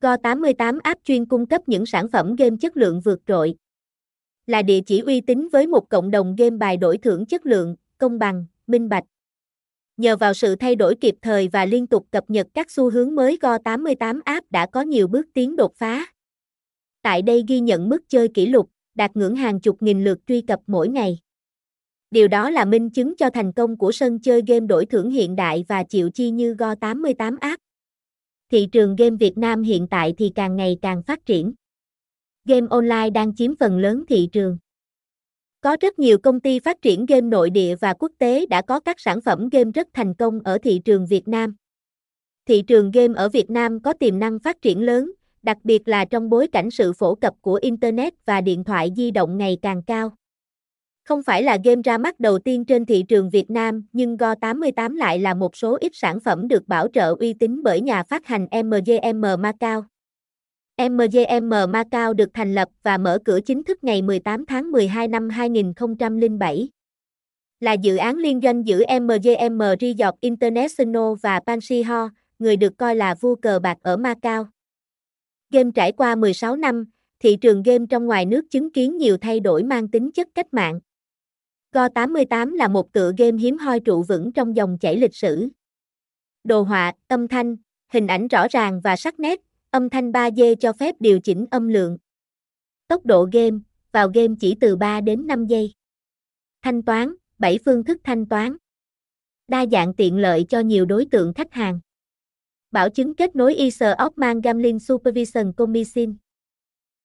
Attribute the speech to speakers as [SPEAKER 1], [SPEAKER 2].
[SPEAKER 1] Go88 app chuyên cung cấp những sản phẩm game chất lượng vượt trội. Là địa chỉ uy tín với một cộng đồng game bài đổi thưởng chất lượng, công bằng, minh bạch. Nhờ vào sự thay đổi kịp thời và liên tục cập nhật các xu hướng mới Go88 app đã có nhiều bước tiến đột phá. Tại đây ghi nhận mức chơi kỷ lục, đạt ngưỡng hàng chục nghìn lượt truy cập mỗi ngày. Điều đó là minh chứng cho thành công của sân chơi game đổi thưởng hiện đại và chịu chi như Go88 app. Thị trường game Việt Nam hiện tại thì càng ngày càng phát triển. Game online đang chiếm phần lớn thị trường. Có rất nhiều công ty phát triển game nội địa và quốc tế đã có các sản phẩm game rất thành công ở thị trường Việt Nam. Thị trường game ở Việt Nam có tiềm năng phát triển lớn, đặc biệt là trong bối cảnh sự phổ cập của Internet và điện thoại di động ngày càng cao. Không phải là game ra mắt đầu tiên trên thị trường Việt Nam, nhưng Go88 lại là một số ít sản phẩm được bảo trợ uy tín bởi nhà phát hành MGM Macau. MGM Macau được thành lập và mở cửa chính thức ngày 18 tháng 12 năm 2007. Là dự án liên doanh giữa MGM Resort International và Pansy Ho, người được coi là vua cờ bạc ở Macau. Game trải qua 16 năm, thị trường game trong ngoài nước chứng kiến nhiều thay đổi mang tính chất cách mạng. Go88 là một tựa game hiếm hoi trụ vững trong dòng chảy lịch sử. Đồ họa, âm thanh, hình ảnh rõ ràng và sắc nét, âm thanh 3D cho phép điều chỉnh âm lượng. Tốc độ game, vào game chỉ từ 3 đến 5 giây. Thanh toán, 7 phương thức thanh toán. Đa dạng tiện lợi cho nhiều đối tượng khách hàng. Bảo chứng kết nối ISO Ockman Gambling Supervision Commission